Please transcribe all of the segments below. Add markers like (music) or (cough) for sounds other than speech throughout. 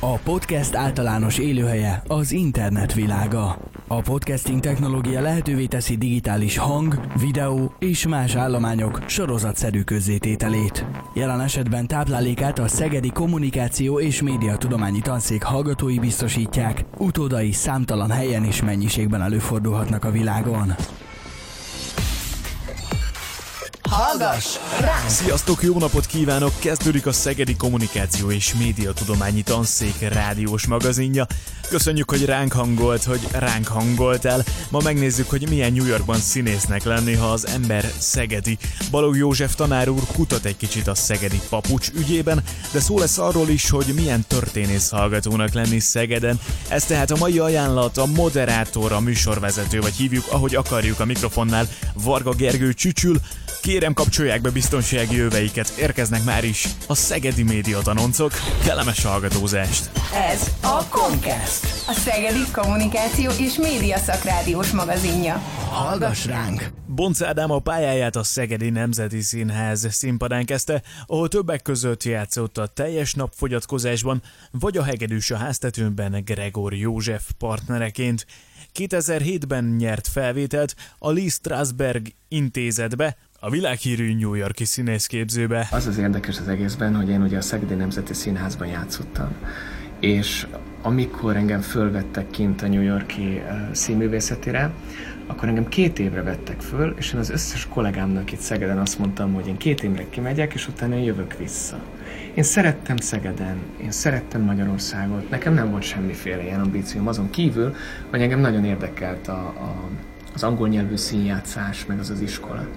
A podcast általános élőhelye az internet világa. A podcasting technológia lehetővé teszi digitális hang, videó és más állományok sorozatszerű közzétételét. Jelen esetben táplálékát a Szegedi Kommunikáció és Médiatudományi Tanszék hallgatói biztosítják, utódai számtalan helyen és mennyiségben előfordulhatnak a világon. Hallgass ránk! Sziasztok, jó napot kívánok! Kezdődik a Szegedi Kommunikáció és Médiatudományi Tanszék rádiós magazinja. Köszönjük, hogy ránk hangolt, hogy ránk hangoltál. Ma megnézzük, hogy milyen New Yorkban színésznek lenni, ha az ember szegedi. Balog József tanár úr kutat egy kicsit a szegedi papucs ügyében, de szó lesz arról is, hogy milyen történész hallgatónak lenni Szegeden. Ez tehát a mai ajánlat, a moderátor, a műsorvezető, vagy hívjuk, ahogy akarjuk a mikrofonnál, Varga Gergő Csücsül, Kérem kapcsolják be biztonsági jöveiket, érkeznek már is a Szegedi Média tanoncok. Kellemes hallgatózást! Ez a Comcast, a Szegedi Kommunikáció és Média Szakrádiós magazinja. Hallgass ránk! Bonc Ádám a pályáját a Szegedi Nemzeti Színház színpadán kezdte, ahol többek között játszott a teljes nap fogyatkozásban, vagy a hegedűs a háztetőnben Gregor József partnereként. 2007-ben nyert felvételt a Lee Strasberg intézetbe, a világhírű New Yorki színészképzőbe. Az az érdekes az egészben, hogy én ugye a Szegedi Nemzeti Színházban játszottam, és amikor engem fölvettek kint a New Yorki uh, színművészetire, akkor engem két évre vettek föl, és én az összes kollégámnak itt Szegeden azt mondtam, hogy én két évre kimegyek, és utána én jövök vissza. Én szerettem Szegeden, én szerettem Magyarországot, nekem nem volt semmiféle ilyen ambícióm azon kívül, hogy engem nagyon érdekelt a, a, az angol nyelvű színjátszás, meg az az iskola.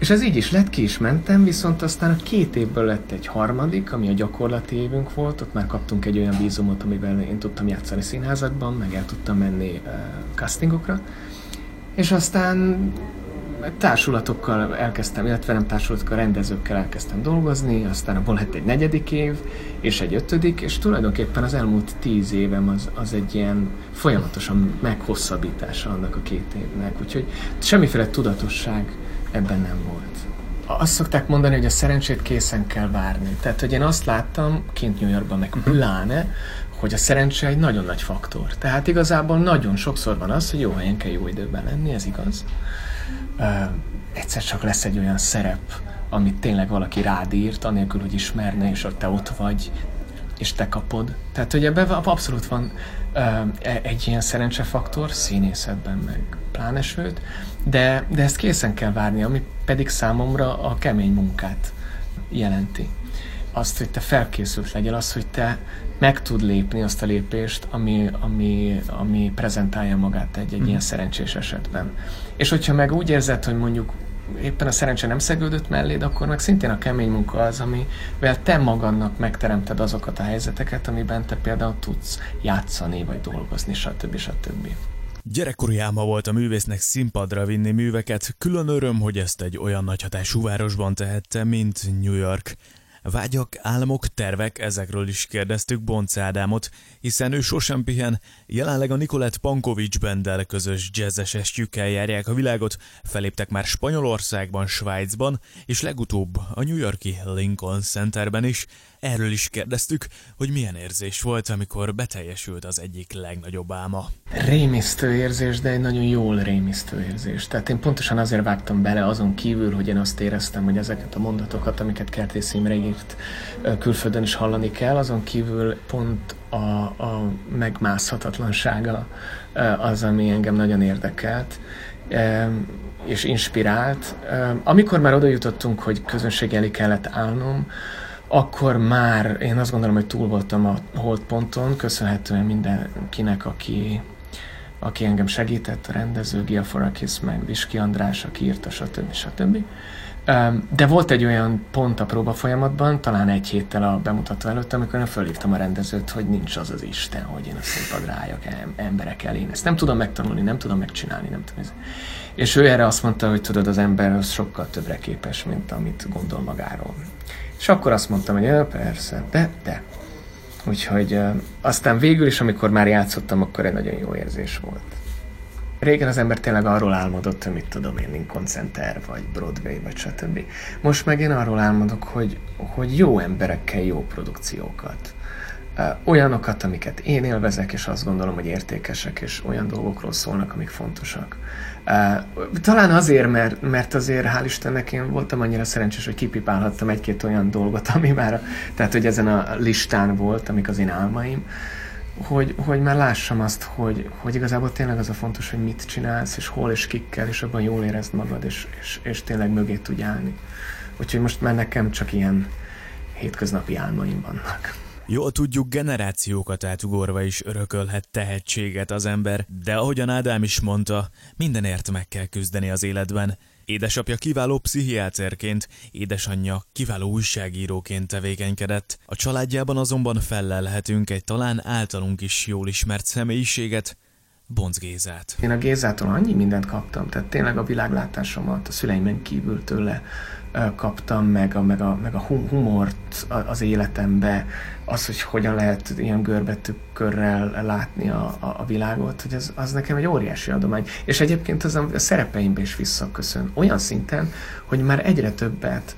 És ez így is lett, ki is mentem, viszont aztán a két évből lett egy harmadik, ami a gyakorlati évünk volt, ott már kaptunk egy olyan vízumot, amivel én tudtam játszani színházakban, meg el tudtam menni uh, castingokra, és aztán társulatokkal elkezdtem, illetve nem társulatokkal, rendezőkkel elkezdtem dolgozni, aztán abból lett egy negyedik év, és egy ötödik, és tulajdonképpen az elmúlt tíz évem az, az egy ilyen folyamatosan meghosszabbítása annak a két évnek, úgyhogy semmiféle tudatosság ebben nem volt. Azt szokták mondani, hogy a szerencsét készen kell várni. Tehát, hogy én azt láttam kint New Yorkban, meg pláne, hogy a szerencse egy nagyon nagy faktor. Tehát igazából nagyon sokszor van az, hogy jó helyen kell jó időben lenni, ez igaz. Uh, egyszer csak lesz egy olyan szerep, amit tényleg valaki rád írt, anélkül, hogy ismerne, és ott te ott vagy, és te kapod. Tehát, hogy ebben abszolút van egy ilyen szerencsefaktor, színészetben meg pláne sőt, de, de ezt készen kell várni, ami pedig számomra a kemény munkát jelenti. Azt, hogy te felkészült legyél, az, hogy te meg tud lépni azt a lépést, ami, ami, ami prezentálja magát egy, egy mm. ilyen szerencsés esetben. És hogyha meg úgy érzed, hogy mondjuk éppen a szerencse nem szegődött melléd, akkor meg szintén a kemény munka az, amivel te magadnak megteremted azokat a helyzeteket, amiben te például tudsz játszani, vagy dolgozni, stb. stb. Gyerekkori álma volt a művésznek színpadra vinni műveket, külön öröm, hogy ezt egy olyan nagy hatású városban tehette, mint New York. Vágyak, álmok, tervek, ezekről is kérdeztük Bonc Ádámot, hiszen ő sosem pihen, jelenleg a Nikolett Pankovics bendel közös jazzes estjükkel járják a világot, feléptek már Spanyolországban, Svájcban, és legutóbb a New Yorki Lincoln Centerben is, Erről is kérdeztük, hogy milyen érzés volt, amikor beteljesült az egyik legnagyobb álma. Rémisztő érzés, de egy nagyon jól rémisztő érzés. Tehát én pontosan azért vágtam bele azon kívül, hogy én azt éreztem, hogy ezeket a mondatokat, amiket Kertész Imre írt, külföldön is hallani kell, azon kívül pont a, a megmászhatatlansága az, ami engem nagyon érdekelt és inspirált. Amikor már oda jutottunk, hogy közönség elé kellett állnom, akkor már én azt gondolom, hogy túl voltam a holdponton, köszönhetően mindenkinek, aki, aki engem segített, a rendező, Gia Forakis, meg Viski András, aki írta, stb. stb. De volt egy olyan pont a próba folyamatban, talán egy héttel a bemutató előtt, amikor én fölhívtam a rendezőt, hogy nincs az az Isten, hogy én a színpadra álljak emberek elé. Ezt nem tudom megtanulni, nem tudom megcsinálni, nem tudom. És ő erre azt mondta, hogy tudod, az ember az sokkal többre képes, mint amit gondol magáról. És akkor azt mondtam, hogy ja, persze, de, de. Úgyhogy aztán végül is, amikor már játszottam, akkor egy nagyon jó érzés volt. Régen az ember tényleg arról álmodott, hogy mit tudom én, Lincoln Center, vagy Broadway, vagy stb. Most meg én arról álmodok, hogy, hogy jó emberekkel jó produkciókat. Olyanokat, amiket én élvezek, és azt gondolom, hogy értékesek, és olyan dolgokról szólnak, amik fontosak. Talán azért, mert, mert azért hál' Istennek én voltam annyira szerencsés, hogy kipipálhattam egy-két olyan dolgot, ami már, tehát hogy ezen a listán volt, amik az én álmaim, hogy, hogy már lássam azt, hogy, hogy igazából tényleg az a fontos, hogy mit csinálsz, és hol és kikkel, és abban jól érezd magad, és, és, és tényleg mögé tudj állni. Úgyhogy most már nekem csak ilyen hétköznapi álmaim vannak. Jól tudjuk, generációkat átugorva is örökölhet tehetséget az ember, de ahogyan Ádám is mondta, mindenért meg kell küzdeni az életben. Édesapja kiváló pszichiáterként, édesanyja kiváló újságíróként tevékenykedett. A családjában azonban fellelhetünk egy talán általunk is jól ismert személyiséget, Bonc Gézát. Én a Gézától annyi mindent kaptam, tehát tényleg a világlátásomat a szüleimen kívül tőle kaptam, meg a, meg a, meg a humort az életembe, az, hogy hogyan lehet ilyen görbetükörrel látni a, a, a világot, hogy az, az nekem egy óriási adomány. És egyébként az a, a szerepeimbe is visszaköszön. Olyan szinten, hogy már egyre többet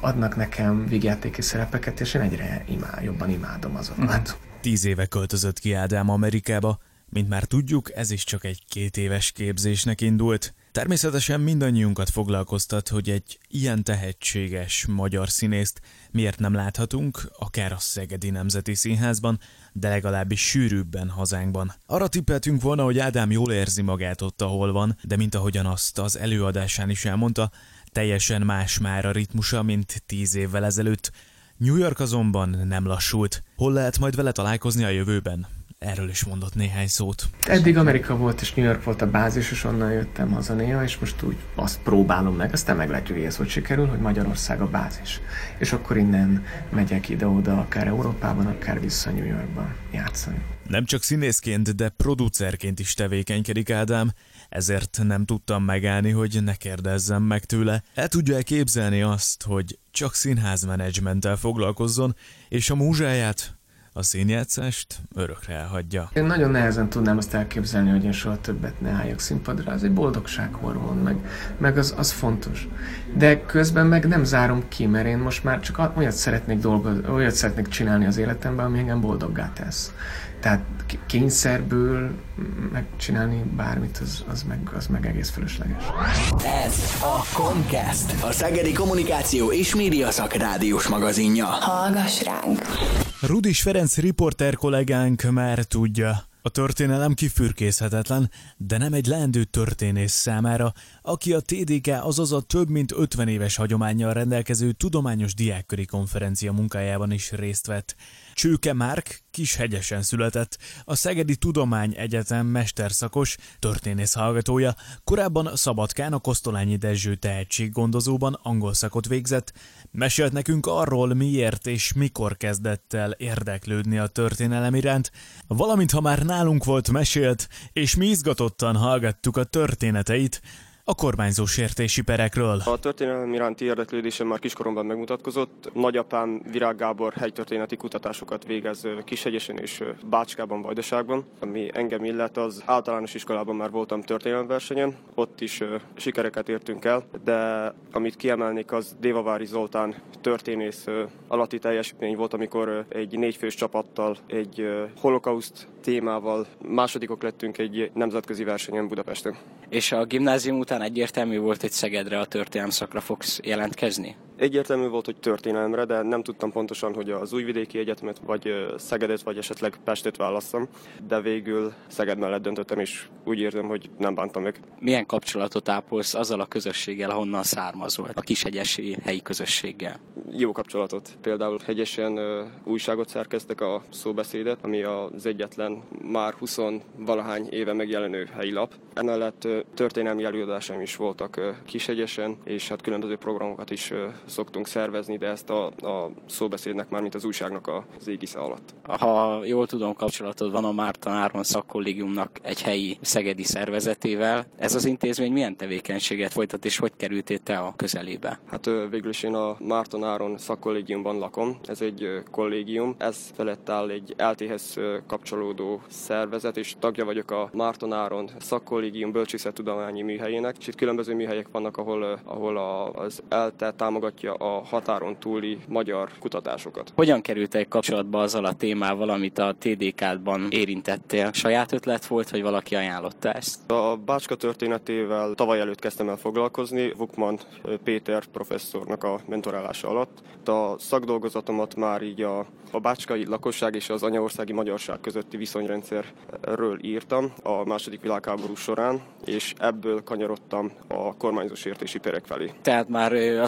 adnak nekem vigyátéki szerepeket, és én egyre imá, jobban imádom azokat. Tíz éve költözött ki Ádám Amerikába, mint már tudjuk, ez is csak egy két éves képzésnek indult. Természetesen mindannyiunkat foglalkoztat, hogy egy ilyen tehetséges magyar színészt miért nem láthatunk, akár a Szegedi Nemzeti Színházban, de legalábbis sűrűbben hazánkban. Arra tippeltünk volna, hogy Ádám jól érzi magát ott, ahol van, de mint ahogyan azt az előadásán is elmondta, teljesen más már a ritmusa, mint tíz évvel ezelőtt. New York azonban nem lassult. Hol lehet majd vele találkozni a jövőben? Erről is mondott néhány szót. Eddig Amerika volt és New York volt a bázis, és onnan jöttem haza néha, és most úgy azt próbálom meg, aztán meglátjuk, hogy ez hogy sikerül, hogy Magyarország a bázis. És akkor innen megyek ide-oda, akár Európában, akár vissza New Yorkba játszani. Nem csak színészként, de producerként is tevékenykedik Ádám, ezért nem tudtam megállni, hogy ne kérdezzem meg tőle. El tudja képzelni azt, hogy csak színházmenedzsmenttel foglalkozzon, és a múzsáját a színjátszást örökre elhagyja. Én nagyon nehezen tudnám azt elképzelni, hogy én soha többet ne álljak színpadra. Ez egy boldogsághormon, meg, meg az, az fontos. De közben meg nem zárom ki, mert én most már csak olyat szeretnék, dolgoz, olyat szeretnék csinálni az életemben, ami engem boldoggá tesz. Tehát kényszerből megcsinálni bármit, az, az, meg, az meg egész fölösleges. Ez a Comcast, a Szegedi Kommunikáció és Média Szakrádiós magazinja. Hallgass ránk! Rudis Ferenc riporter kollégánk már tudja, a történelem kifürkészhetetlen, de nem egy leendő történész számára, aki a TDK, azaz a több mint 50 éves hagyományjal rendelkező tudományos diákköri konferencia munkájában is részt vett. Csőke Márk hegyesen született, a Szegedi Tudomány Egyetem mesterszakos, történész hallgatója, korábban Szabadkán a Kosztolányi Dezső tehetséggondozóban angol szakot végzett, mesélt nekünk arról, miért és mikor kezdett el érdeklődni a történelem iránt, valamint ha már nálunk volt mesélt, és mi izgatottan hallgattuk a történeteit, a kormányzó sértési perekről. A történelem iránti érdeklődésem már kiskoromban megmutatkozott. Nagyapám Virág Gábor helytörténeti kutatásokat végez Kishegyesen és Bácskában, Vajdaságban. Ami engem illet, az általános iskolában már voltam versenyen, ott is sikereket értünk el, de amit kiemelnék, az Dévavári Zoltán történész alatti teljesítmény volt, amikor egy négyfős csapattal egy holokauszt témával másodikok lettünk egy nemzetközi versenyen Budapesten. És a gimnázium után egyértelmű volt, hogy Szegedre a történelem szakra fogsz jelentkezni? Egyértelmű volt, hogy történelemre, de nem tudtam pontosan, hogy az Újvidéki Egyetemet, vagy Szegedet, vagy esetleg Pestet válasszam, de végül Szeged mellett döntöttem, és úgy érzem, hogy nem bántam meg. Milyen kapcsolatot ápolsz azzal a közösséggel, honnan származol, a kishegyesi helyi közösséggel? Jó kapcsolatot. Például hegyesen újságot szerkeztek a szóbeszédet, ami az egyetlen már 20 valahány éve megjelenő helyi lap. Emellett történelmi előadásaim is voltak kishegyesen, és hát különböző programokat is szoktunk szervezni, de ezt a, a szóbeszédnek már, mint az újságnak az égisze alatt. Ha jól tudom, kapcsolatod van a Márton Áron szakkollégiumnak egy helyi szegedi szervezetével. Ez az intézmény milyen tevékenységet folytat, és hogy kerültél te a közelébe? Hát végül is én a Márton Áron szakkollégiumban lakom. Ez egy kollégium. Ez felett áll egy LT-hez kapcsolódó szervezet, és tagja vagyok a Márton Áron szakkollégium bölcsészettudományi műhelyének, és itt különböző műhelyek vannak, ahol, ahol az ELTE támogatja a határon túli magyar kutatásokat. Hogyan kerültek kapcsolatba azzal a témával, amit a TDK-ban érintettél? Saját ötlet volt, hogy valaki ajánlotta ezt? A Bácska történetével tavaly előtt kezdtem el foglalkozni, Vukman Péter professzornak a mentorálása alatt. A szakdolgozatomat már így a, a bácskai lakosság és az anyaországi magyarság közötti viszonyrendszerről írtam a második világháború során, és ebből kanyarodtam a kormányzós értési perek felé. Tehát már a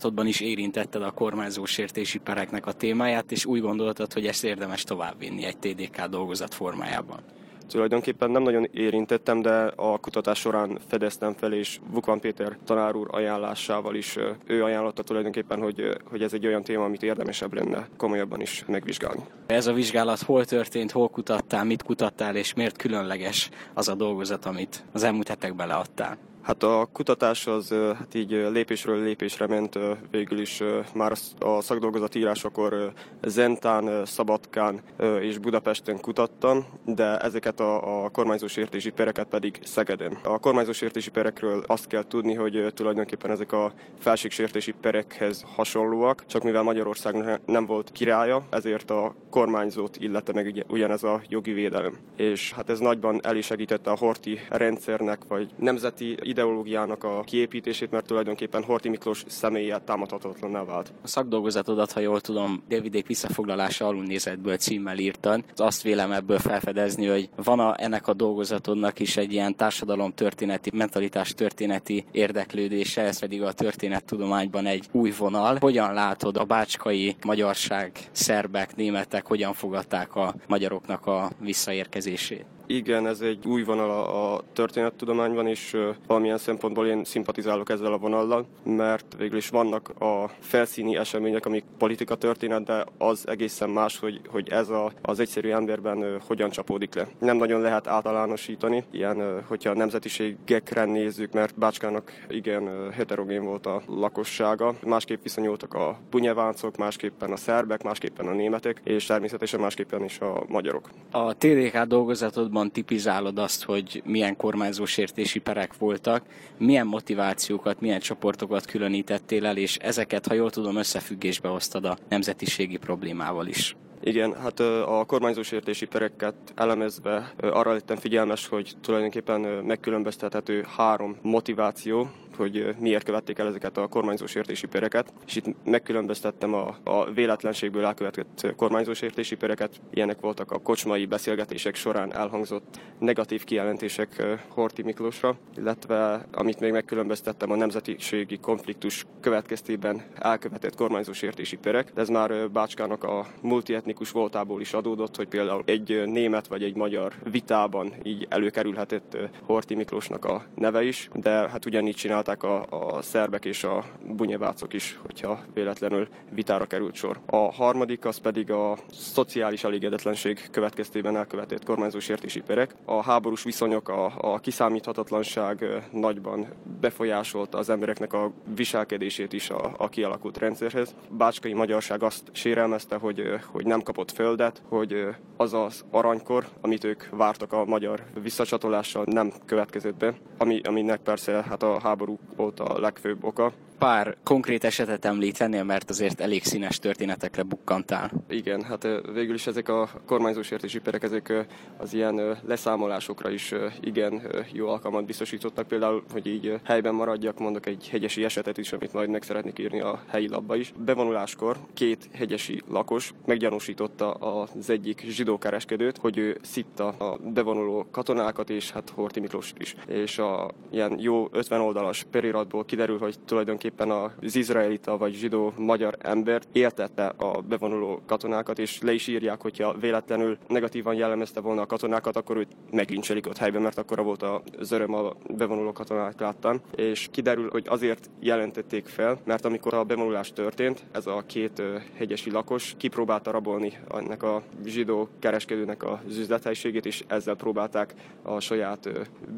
szakdolgozatodban is érintetted a kormányzós értési pereknek a témáját, és úgy gondoltad, hogy ezt érdemes továbbvinni egy TDK dolgozat formájában. Tulajdonképpen nem nagyon érintettem, de a kutatás során fedeztem fel, és Vukvan Péter tanár úr ajánlásával is ő ajánlotta tulajdonképpen, hogy, hogy ez egy olyan téma, amit érdemesebb lenne komolyabban is megvizsgálni. Ez a vizsgálat hol történt, hol kutattál, mit kutattál, és miért különleges az a dolgozat, amit az elmúlt hetekben leadtál? Hát a kutatás az hát így lépésről lépésre ment, végül is már a szakdolgozat írásakor Zentán, Szabadkán és Budapesten kutattam, de ezeket a, a kormányzós értési pereket pedig Szegeden. A kormányzós értési perekről azt kell tudni, hogy tulajdonképpen ezek a felségsértési perekhez hasonlóak, csak mivel Magyarország nem volt királya, ezért a kormányzót illette meg ugye, ugyanez a jogi védelem. És hát ez nagyban el is segítette a horti rendszernek, vagy nemzeti ideológiának a kiépítését, mert tulajdonképpen Horti Miklós személye támadhatatlanná vált. A szakdolgozatodat, ha jól tudom, Délvidék visszafoglalása alulnézetből címmel írtad. Azt vélem ebből felfedezni, hogy van a, ennek a dolgozatodnak is egy ilyen társadalom történeti, mentalitás történeti érdeklődése, ez pedig a történettudományban egy új vonal. Hogyan látod a bácskai magyarság, szerbek, németek, hogyan fogadták a magyaroknak a visszaérkezését? Igen, ez egy új vonal a történettudományban, és valamilyen szempontból én szimpatizálok ezzel a vonallal, mert végül is vannak a felszíni események, amik politika történet, de az egészen más, hogy, hogy ez a, az egyszerű emberben hogyan csapódik le. Nem nagyon lehet általánosítani, ilyen, hogyha a nemzetiségekre nézzük, mert Bácskának igen heterogén volt a lakossága, másképp viszonyultak a bunyeváncok, másképpen a szerbek, másképpen a németek, és természetesen másképpen is a magyarok. A TDK dolgozatodban jobban tipizálod azt, hogy milyen kormányzó sértési perek voltak, milyen motivációkat, milyen csoportokat különítettél el, és ezeket, ha jól tudom, összefüggésbe hoztad a nemzetiségi problémával is. Igen, hát a kormányzós értési pereket elemezve arra lettem figyelmes, hogy tulajdonképpen megkülönböztethető három motiváció, hogy miért követték el ezeket a kormányzós értési pereket, és itt megkülönböztettem a, a véletlenségből elkövetett kormányzós értési pereket. Ilyenek voltak a kocsmai beszélgetések során elhangzott negatív kijelentések Horti Miklósra, illetve amit még megkülönböztettem a nemzetiségi konfliktus következtében elkövetett kormányzós értési perek. De ez már Bácskának a multietnikus voltából is adódott, hogy például egy német vagy egy magyar vitában így előkerülhetett Horti Miklósnak a neve is, de hát ugyanígy csinálták a, a szerbek és a bunyevácok is, hogyha véletlenül vitára került sor. A harmadik az pedig a szociális elégedetlenség következtében elkövetett kormányzó sértési perek. A háborús viszonyok, a, a kiszámíthatatlanság nagyban befolyásolta az embereknek a viselkedését is a, a kialakult rendszerhez. Bácskai magyarság azt sérelmezte, hogy, hogy nem kapott földet, hogy az az aranykor, amit ők vártak a magyar visszacsatolással, nem következett be, ami, aminek persze hát a háború volt a legfőbb oka pár konkrét esetet említenél, mert azért elég színes történetekre bukkantál. Igen, hát végül is ezek a kormányzós értési perek, ezek az ilyen leszámolásokra is igen jó alkalmat biztosítottak. Például, hogy így helyben maradjak, mondok egy hegyesi esetet is, amit majd meg szeretnék írni a helyi labba is. Bevonuláskor két hegyesi lakos meggyanúsította az egyik zsidó kereskedőt, hogy ő szitta a bevonuló katonákat és hát Horti Miklós is. És a ilyen jó 50 oldalas periratból kiderül, hogy tulajdonképpen tulajdonképpen az izraelita vagy zsidó magyar embert értette a bevonuló katonákat, és le is írják, hogyha véletlenül negatívan jellemezte volna a katonákat, akkor őt meglincselik ott helyben, mert akkor volt a öröm a bevonuló katonák láttan. És kiderül, hogy azért jelentették fel, mert amikor a bevonulás történt, ez a két hegyesi lakos kipróbálta rabolni ennek a zsidó kereskedőnek az üzlethelységét, és ezzel próbálták a saját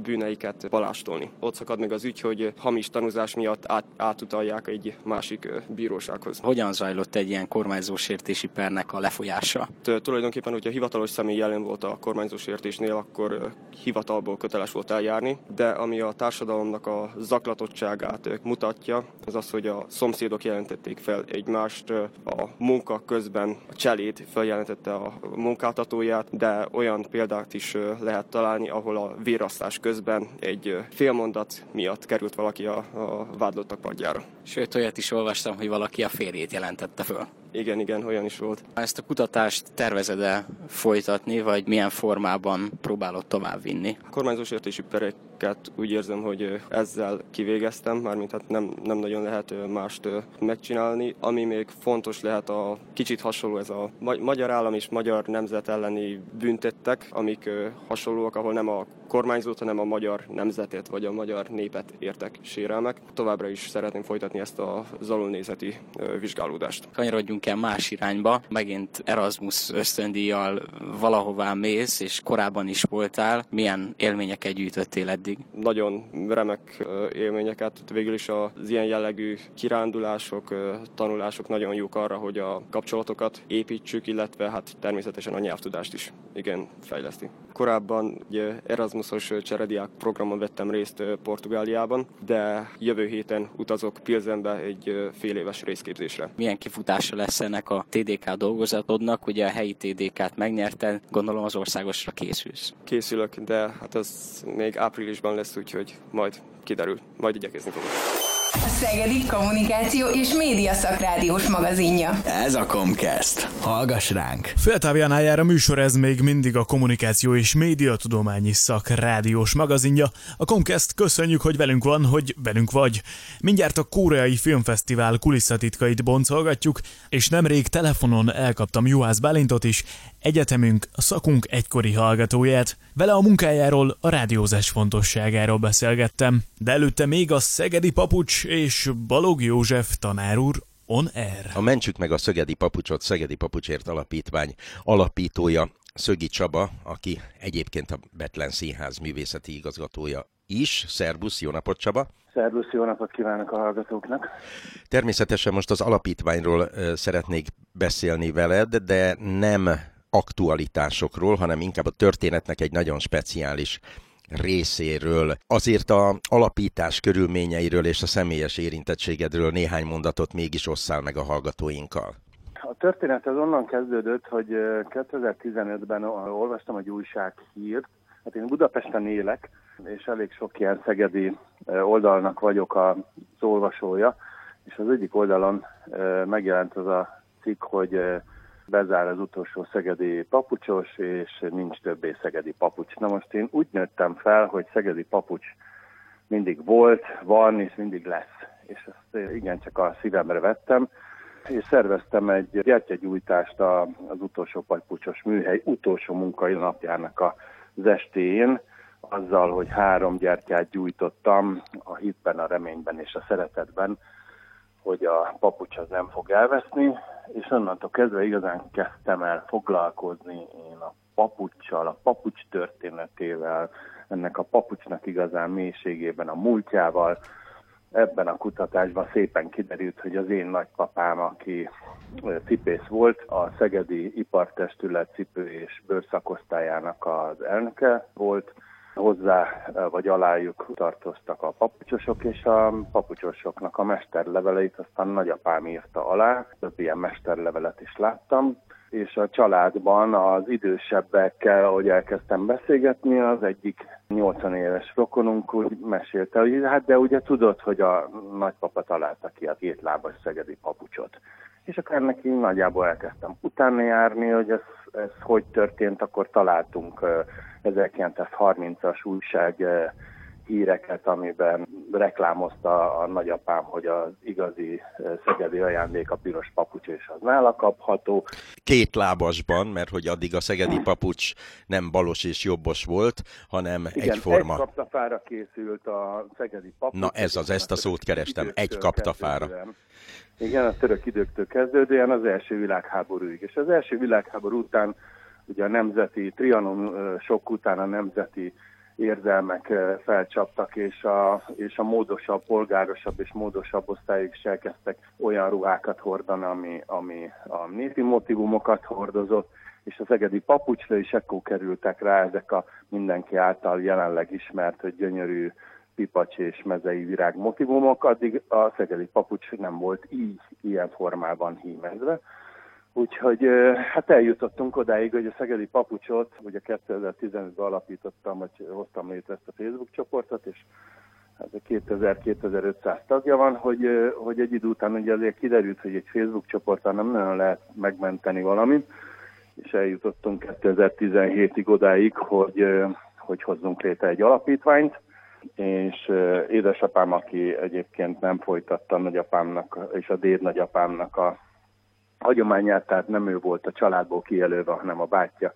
bűneiket palástolni. Ott szakad meg az ügy, hogy hamis tanúzás miatt át, átutalják egy másik bírósághoz. Hogyan zajlott egy ilyen kormányzósértési pernek a lefolyása? Tulajdonképpen, hogyha hivatalos személy jelen volt a kormányzósértésnél, akkor hivatalból köteles volt eljárni, de ami a társadalomnak a zaklatottságát mutatja, az az, hogy a szomszédok jelentették fel egymást, a munka közben a cselét feljelentette a munkáltatóját, de olyan példát is lehet találni, ahol a vérasztás közben egy félmondat miatt került valaki a, a vádlottak padjára. Sőt, olyat is olvastam, hogy valaki a férjét jelentette föl. Igen, igen, olyan is volt. Ezt a kutatást tervezed-e folytatni, vagy milyen formában próbálod továbbvinni? A kormányzós értési pereket úgy érzem, hogy ezzel kivégeztem, mármint hát nem, nem nagyon lehet mást megcsinálni. Ami még fontos lehet, a kicsit hasonló ez a magyar állam és magyar nemzet elleni büntettek, amik hasonlóak, ahol nem a kormányzót, hanem a magyar nemzetet vagy a magyar népet értek sérelmek. Továbbra is szeretném folytatni ezt a alulnézeti vizsgálódást. Kanyarodjunk el más irányba. Megint Erasmus ösztöndíjjal valahová mész, és korábban is voltál. Milyen élményeket gyűjtöttél eddig? Nagyon remek élményeket. Végül is az ilyen jellegű kirándulások, tanulások nagyon jók arra, hogy a kapcsolatokat építsük, illetve hát természetesen a nyelvtudást is igen fejleszti. Korábban ugye Erasmusos cserediák programon vettem részt Portugáliában, de jövő héten utazok Pilzenbe egy fél éves részképzésre. Milyen kifutása lesz ennek a TDK dolgozatodnak? Ugye a helyi TDK-t megnyerted, gondolom az országosra készülsz. Készülök, de hát ez még áprilisban lesz, úgyhogy majd kiderül, majd igyekezni fogok. A Szegedi Kommunikáció és Média Szakrádiós magazinja. Ez a Comcast. Hallgass ránk! Féltávjánál jár a műsor, ez még mindig a Kommunikáció és Média Tudományi Szakrádiós magazinja. A Comcast köszönjük, hogy velünk van, hogy velünk vagy. Mindjárt a Koreai Filmfesztivál kulisszatitkait boncolgatjuk, és nemrég telefonon elkaptam Juhász Bálintot is, egyetemünk, a szakunk egykori hallgatóját. Vele a munkájáról, a rádiózás fontosságáról beszélgettem, de előtte még a Szegedi Papucs és Balog József tanár úr on air. A Mentsük meg a Szegedi Papucsot Szegedi Papucsért Alapítvány alapítója Szögi Csaba, aki egyébként a Betlen Színház művészeti igazgatója is. Szerbusz, jó napot Csaba! Szervusz, jó napot kívánok a hallgatóknak! Természetesen most az alapítványról szeretnék beszélni veled, de nem aktualitásokról, hanem inkább a történetnek egy nagyon speciális részéről. Azért a alapítás körülményeiről és a személyes érintettségedről néhány mondatot mégis osszál meg a hallgatóinkkal. A történet az onnan kezdődött, hogy 2015-ben olvastam egy újsághírt, Hát én Budapesten élek, és elég sok ilyen szegedi oldalnak vagyok az olvasója, és az egyik oldalon megjelent az a cikk, hogy bezár az utolsó szegedi papucsos, és nincs többé szegedi papucs. Na most én úgy nőttem fel, hogy szegedi papucs mindig volt, van, és mindig lesz. És ezt igencsak a szívemre vettem, és szerveztem egy gyertyagyújtást az utolsó papucsos műhely utolsó munkai napjának az estén, azzal, hogy három gyertyát gyújtottam a hitben, a reményben és a szeretetben, hogy a papucs az nem fog elveszni, és onnantól kezdve igazán kezdtem el foglalkozni én a papucsal, a papucs történetével, ennek a papucsnak igazán mélységében a múltjával. Ebben a kutatásban szépen kiderült, hogy az én nagypapám, aki cipész volt, a Szegedi Ipartestület cipő és bőrszakosztályának az elnöke volt, hozzá vagy alájuk tartoztak a papucsosok, és a papucsosoknak a mesterleveleit aztán nagyapám írta alá, több ilyen mesterlevelet is láttam, és a családban az idősebbekkel, ahogy elkezdtem beszélgetni, az egyik 80 éves rokonunk úgy mesélte, hogy hát de ugye tudod, hogy a nagypapa találta ki a kétlábas szegedi papucsot. És akkor ennek nagyjából elkezdtem utána járni, hogy ez, ez hogy történt, akkor találtunk 1930-as újság híreket, amiben reklámozta a nagyapám, hogy az igazi szegedi ajándék a piros papucs, és az nála kapható. Két lábasban, mert hogy addig a szegedi papucs nem balos és jobbos volt, hanem Igen, egyforma. egy kaptafára készült a szegedi papucs. Na ez az, ezt a szót kerestem, egy kaptafára. Igen, a török időktől kezdődően az első világháborúig. És az első világháború után, ugye a nemzeti, Trianon sok után a nemzeti érzelmek felcsaptak, és a, és a módosabb, polgárosabb és módosabb osztályok is elkezdtek olyan ruhákat hordani, ami, ami a népi motivumokat hordozott, és az egedi papucsra is ekkor kerültek rá ezek a mindenki által jelenleg ismert, hogy gyönyörű pipacs és mezei virág motivumok, addig a szegedi papucs nem volt így, ilyen formában hímezve. Úgyhogy hát eljutottunk odáig, hogy a Szegedi Papucsot, ugye 2015-ben alapítottam, hogy hoztam létre ezt a Facebook csoportot, és hát 2000-2500 tagja van, hogy, hogy egy idő után ugye azért kiderült, hogy egy Facebook csoporttal nem nagyon lehet megmenteni valamit, és eljutottunk 2017-ig odáig, hogy, hogy hozzunk létre egy alapítványt, és édesapám, aki egyébként nem folytatta nagyapámnak és a déd nagyapámnak a hagyományát, tehát nem ő volt a családból kijelölve, hanem a bátyja,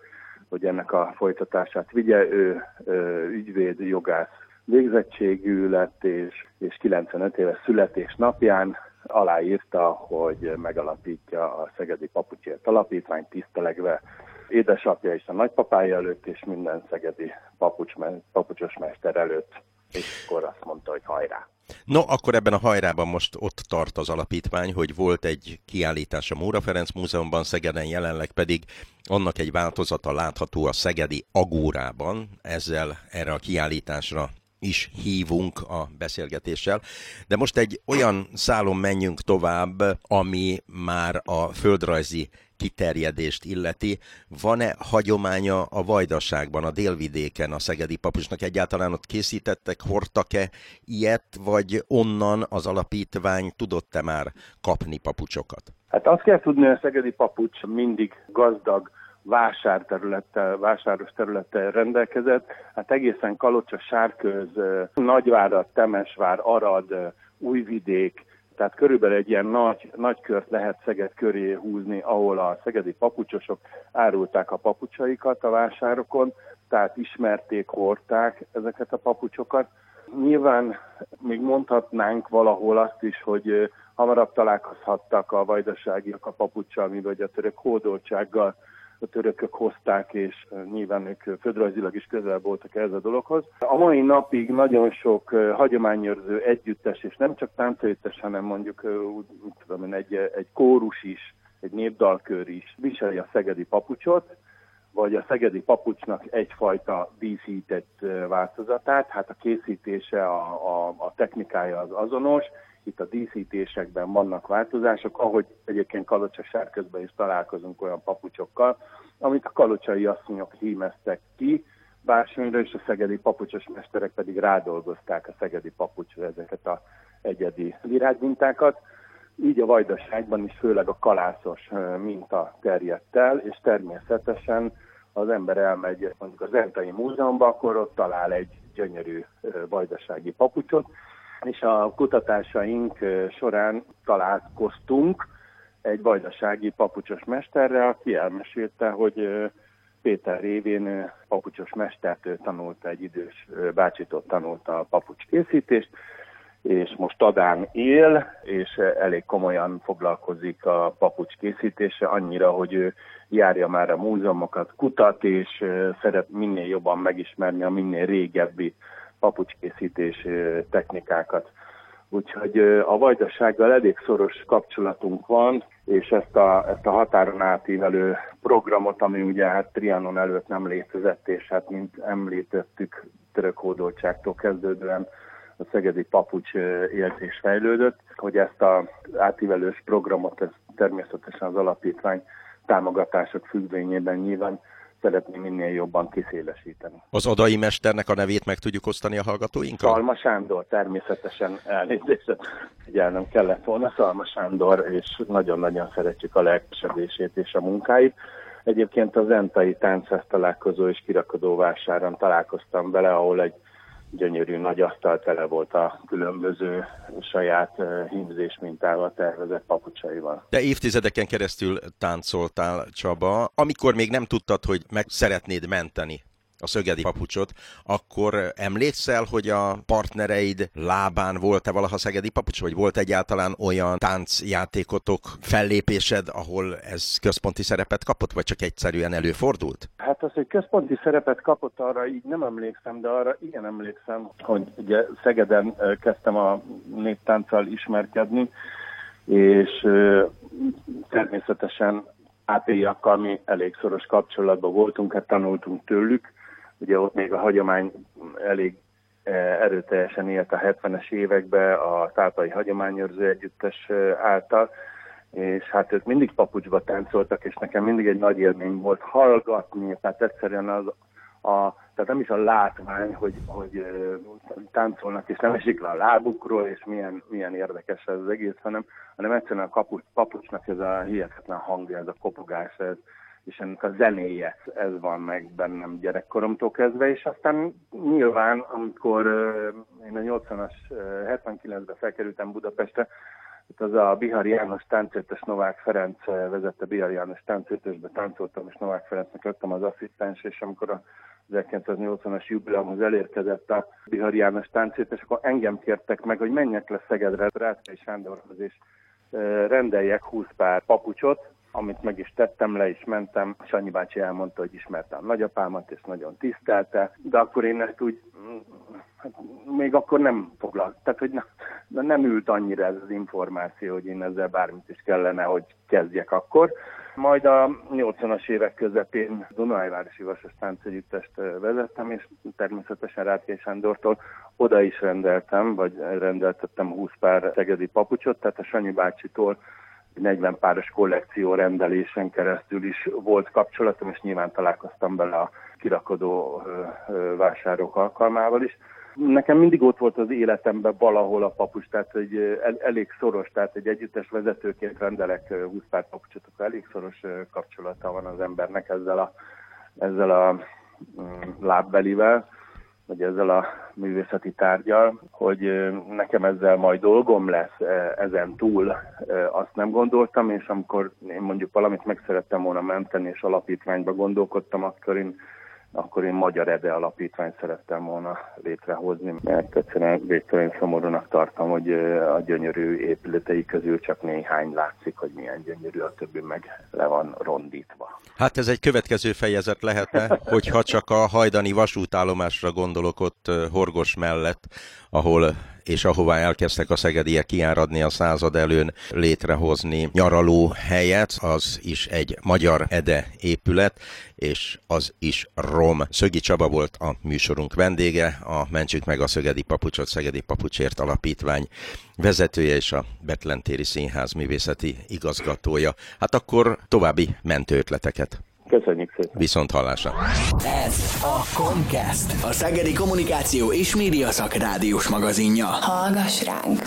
hogy ennek a folytatását vigye. Ő, ő ügyvéd, jogász végzettségű lett, és, és 95 éves születésnapján aláírta, hogy megalapítja a Szegedi Papucsért Alapítványt, tisztelegve édesapja és a nagypapája előtt, és minden szegedi papucs, papucsos mester előtt. És akkor azt mondta, hogy hajrá! No, akkor ebben a hajrában most ott tart az alapítvány, hogy volt egy kiállítás a Móra Ferenc Múzeumban Szegeden, jelenleg pedig annak egy változata látható a Szegedi Agórában, ezzel erre a kiállításra is hívunk a beszélgetéssel. De most egy olyan szálon menjünk tovább, ami már a földrajzi kiterjedést illeti. Van-e hagyománya a vajdaságban, a délvidéken a szegedi papucsnak? Egyáltalán ott készítettek, hordtak-e ilyet, vagy onnan az alapítvány tudott-e már kapni papucsokat? Hát azt kell tudni, hogy a szegedi papucs mindig gazdag vásárterülettel, vásáros területtel rendelkezett. Hát egészen Kalocsa, Sárköz, Nagyvárad, Temesvár, Arad, Újvidék, tehát körülbelül egy ilyen nagy, nagy kört lehet Szeged köré húzni, ahol a szegedi papucsosok árulták a papucsaikat a vásárokon, tehát ismerték, hordták ezeket a papucsokat. Nyilván még mondhatnánk valahol azt is, hogy hamarabb találkozhattak a vajdaságiak a papucsal, mint vagy a török hódoltsággal, a törökök hozták, és nyilván ők földrajzilag is közel voltak ez a dologhoz. A mai napig nagyon sok hagyományőrző együttes, és nem csak táncegyüttes, hanem mondjuk úgy, úgy tudom én, egy, egy kórus is, egy népdalkör is viseli a szegedi papucsot, vagy a szegedi papucsnak egyfajta díszített változatát, hát a készítése, a, a, a technikája az azonos, itt a díszítésekben vannak változások, ahogy egyébként Kalocsa sárközben is találkozunk olyan papucsokkal, amit a kalocsai asszonyok hímeztek ki, bársonyra, és a szegedi papucsos mesterek pedig rádolgozták a szegedi papucsra ezeket a egyedi virágmintákat. Így a vajdaságban is főleg a kalászos minta terjedt el, és természetesen az ember elmegy mondjuk az Entai Múzeumban, akkor ott talál egy gyönyörű vajdasági papucsot, és a kutatásaink során találkoztunk egy vajdasági papucsos mesterrel, aki elmesélte, hogy Péter révén papucsos mestertől tanulta, egy idős bácsitól tanulta a papucs készítést, és most Adán él, és elég komolyan foglalkozik a papucs készítése, annyira, hogy ő járja már a múzeumokat, kutat, és szeret minél jobban megismerni a minél régebbi papucskészítés technikákat. Úgyhogy a vajdasággal elég szoros kapcsolatunk van, és ezt a, ezt a határon átívelő programot, ami ugye hát Trianon előtt nem létezett, és hát mint említettük, török hódoltságtól kezdődően a szegedi papucs élt és fejlődött, hogy ezt az átívelős programot, ez természetesen az alapítvány támogatások függvényében nyilván szeretném minél jobban kiszélesíteni. Az adai mesternek a nevét meg tudjuk osztani a hallgatóinkkal? Szalma Sándor, természetesen elnézést, figyelnem kellett volna. Szalma Sándor, és nagyon-nagyon szeretjük a lelkesedését és a munkáit. Egyébként az Entai Táncház találkozó és kirakodó vásáron találkoztam vele, ahol egy gyönyörű nagy asztal tele volt a különböző saját hímzés mintával tervezett papucsaival. De évtizedeken keresztül táncoltál, Csaba, amikor még nem tudtad, hogy meg szeretnéd menteni a szögedi papucsot, akkor emlékszel, hogy a partnereid lábán volt-e valaha szegedi papucs, vagy volt egyáltalán olyan táncjátékotok, fellépésed, ahol ez központi szerepet kapott, vagy csak egyszerűen előfordult? Hát az, hogy központi szerepet kapott, arra így nem emlékszem, de arra igen emlékszem, hogy ugye Szegeden kezdtem a néptánccal ismerkedni, és természetesen átéljakkal mi elég szoros kapcsolatban voltunk, hát tanultunk tőlük, Ugye ott még a hagyomány elég eh, erőteljesen élt a 70-es években a tápai hagyományőrző együttes eh, által, és hát ők mindig papucsba táncoltak, és nekem mindig egy nagy élmény volt hallgatni, tehát egyszerűen az, a, tehát nem is a látvány, hogy, hogy táncolnak, és nem esik le a lábukról, és milyen, milyen érdekes ez az egész, hanem, hanem egyszerűen a kapucs, papucsnak ez a hihetetlen hangja, ez a kopogás, ez, és ennek a zenéje, ez van meg bennem gyerekkoromtól kezdve, és aztán nyilván, amikor én a 80-as, 79-ben felkerültem Budapestre, itt az a Bihari János táncértes Novák Ferenc vezette Bihari János táncértesbe táncoltam, és Novák Ferencnek lettem az asszisztens, és amikor a 1980-as jubileumhoz elérkezett a Bihari János táncértes, akkor engem kértek meg, hogy menjek le Szegedre, Ráckai Sándorhoz, és rendeljek 20 pár papucsot, amit meg is tettem, le is mentem. Sanyi bácsi elmondta, hogy ismertem nagyapámat, és nagyon tisztelte, de akkor én ezt úgy, hát még akkor nem foglalt, tehát hogy ne, nem ült annyira ez az információ, hogy én ezzel bármit is kellene, hogy kezdjek akkor. Majd a 80-as évek közepén Dunajvárosi Vasas Táncegyüttest vezettem, és természetesen Rátkei Sándortól oda is rendeltem, vagy rendeltettem 20 pár szegedi papucsot, tehát a Sanyi bácsitól 40 páros kollekció rendelésen keresztül is volt kapcsolatom, és nyilván találkoztam bele a kirakodó vásárok alkalmával is. Nekem mindig ott volt az életemben valahol a papus, tehát el, elég szoros, tehát egy együttes vezetőként rendelek 20 pár papucsot, akkor elég szoros kapcsolata van az embernek ezzel a, ezzel a mm, lábbelivel vagy ezzel a művészeti tárgyal, hogy nekem ezzel majd dolgom lesz ezen túl, azt nem gondoltam, és amikor én mondjuk valamit meg szerettem volna menteni, és alapítványba gondolkodtam, akkor én akkor én Magyar Ede Alapítványt szerettem volna létrehozni, mert egyszerűen végtelen szomorúnak tartom, hogy a gyönyörű épületei közül csak néhány látszik, hogy milyen gyönyörű, a többi meg le van rondítva. Hát ez egy következő fejezet lehetne, hogyha csak a hajdani vasútállomásra gondolok ott Horgos mellett, ahol és ahová elkezdtek a szegediek kiáradni a század előn létrehozni nyaraló helyet, az is egy magyar ede épület, és az is rom. Szögi Csaba volt a műsorunk vendége, a Mentsük meg a Szögedi Papucsot, Szegedi Papucsért Alapítvány vezetője és a Betlentéri Színház művészeti igazgatója. Hát akkor további mentőötleteket. Köszönjük szépen. Viszont hallásra. Ez a Comcast, a Szegedi Kommunikáció és Média Szakrádiós magazinja. Hallgass ránk!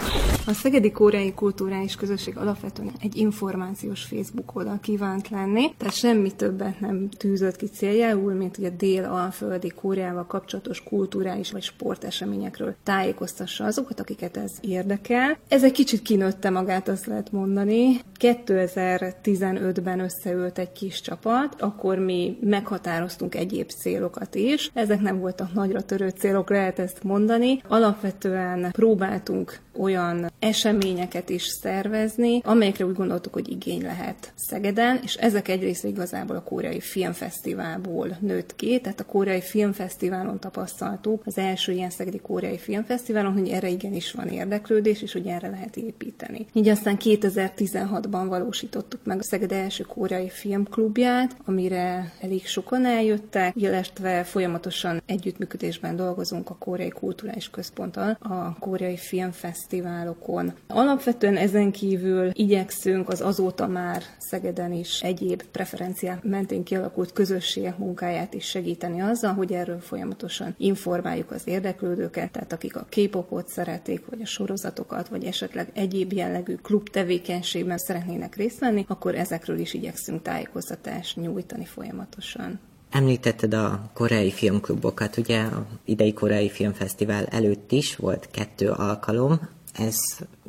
A Szegedi Koreai Kulturális Közösség alapvetően egy információs Facebook oldal kívánt lenni, tehát semmi többet nem tűzött ki céljául, mint hogy a dél-alföldi Koreával kapcsolatos kulturális vagy sporteseményekről tájékoztassa azokat, akiket ez érdekel. Ez egy kicsit kinőtte magát, azt lehet mondani. 2015-ben összeült egy kis csapat, akkor mi meghatároztunk egyéb célokat is. Ezek nem voltak nagyra törő célok, lehet ezt mondani. Alapvetően próbáltunk olyan eseményeket is szervezni, amelyekre úgy gondoltuk, hogy igény lehet Szegeden, és ezek egyrészt igazából a Koreai Filmfesztiválból nőtt ki, tehát a Koreai Filmfesztiválon tapasztaltuk, az első ilyen Szegedi Koreai Filmfesztiválon, hogy erre igenis van érdeklődés, és hogy erre lehet építeni. Így aztán 2016-ban valósítottuk meg a Szeged első koreai filmklubját, amire elég sokan eljöttek, illetve folyamatosan együttműködésben dolgozunk a Koreai Kulturális Központtal, a Koreai Filmfesztiválokon. Alapvetően ezen kívül igyekszünk az azóta már Szegeden is egyéb preferenciák mentén kialakult közösségek munkáját is segíteni azzal, hogy erről folyamatosan informáljuk az érdeklődőket, tehát akik a K-popot szeretik, vagy a sorozatokat, vagy esetleg egyéb jellegű klub tevékenységben szeretnének részt venni, akkor ezekről is igyekszünk tájékoztatást nyújtani folyamatosan. Említetted a koreai filmklubokat, ugye a idei koreai filmfesztivál előtt is volt kettő alkalom, ez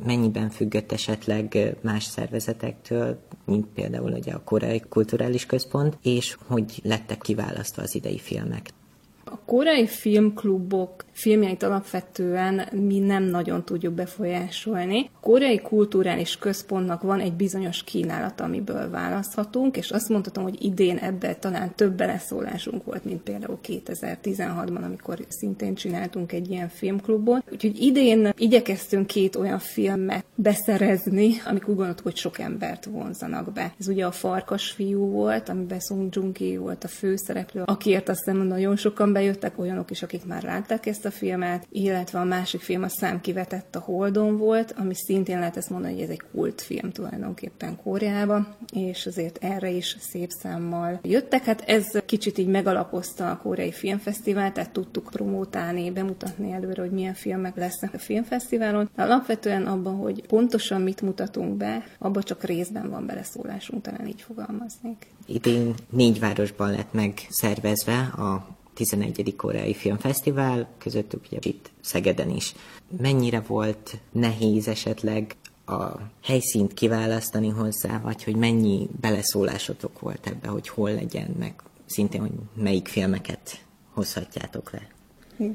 mennyiben függött esetleg más szervezetektől, mint például ugye a Koreai Kulturális Központ, és hogy lettek kiválasztva az idei filmek? A koreai filmklubok filmjeit alapvetően mi nem nagyon tudjuk befolyásolni. A koreai kulturális központnak van egy bizonyos kínálat, amiből választhatunk, és azt mondhatom, hogy idén ebben talán több beleszólásunk volt, mint például 2016-ban, amikor szintén csináltunk egy ilyen filmklubot. Úgyhogy idén igyekeztünk két olyan filmet beszerezni, amik úgy gondoltuk, hogy sok embert vonzanak be. Ez ugye a Farkas fiú volt, amiben Song Joong volt a főszereplő, akiért azt hiszem nagyon sokan bejöttek, olyanok is, akik már látták ezt a filmet, illetve a másik film a Szám kivetett a Holdon volt, ami szintén lehet ezt mondani, hogy ez egy kultfilm tulajdonképpen Koreába, és azért erre is szép számmal jöttek. Hát ez kicsit így megalapozta a Koreai Filmfesztivál, tehát tudtuk promótálni, bemutatni előre, hogy milyen filmek lesznek a filmfesztiválon. De alapvetően abban, hogy pontosan mit mutatunk be, abban csak részben van beleszólásunk, talán így fogalmaznék. Idén négy városban lett megszervezve a 11. Koreai Filmfesztivál, közöttük ugye itt Szegeden is. Mennyire volt nehéz esetleg a helyszínt kiválasztani hozzá, vagy hogy mennyi beleszólásotok volt ebbe, hogy hol legyen, meg szintén, hogy melyik filmeket hozhatjátok le?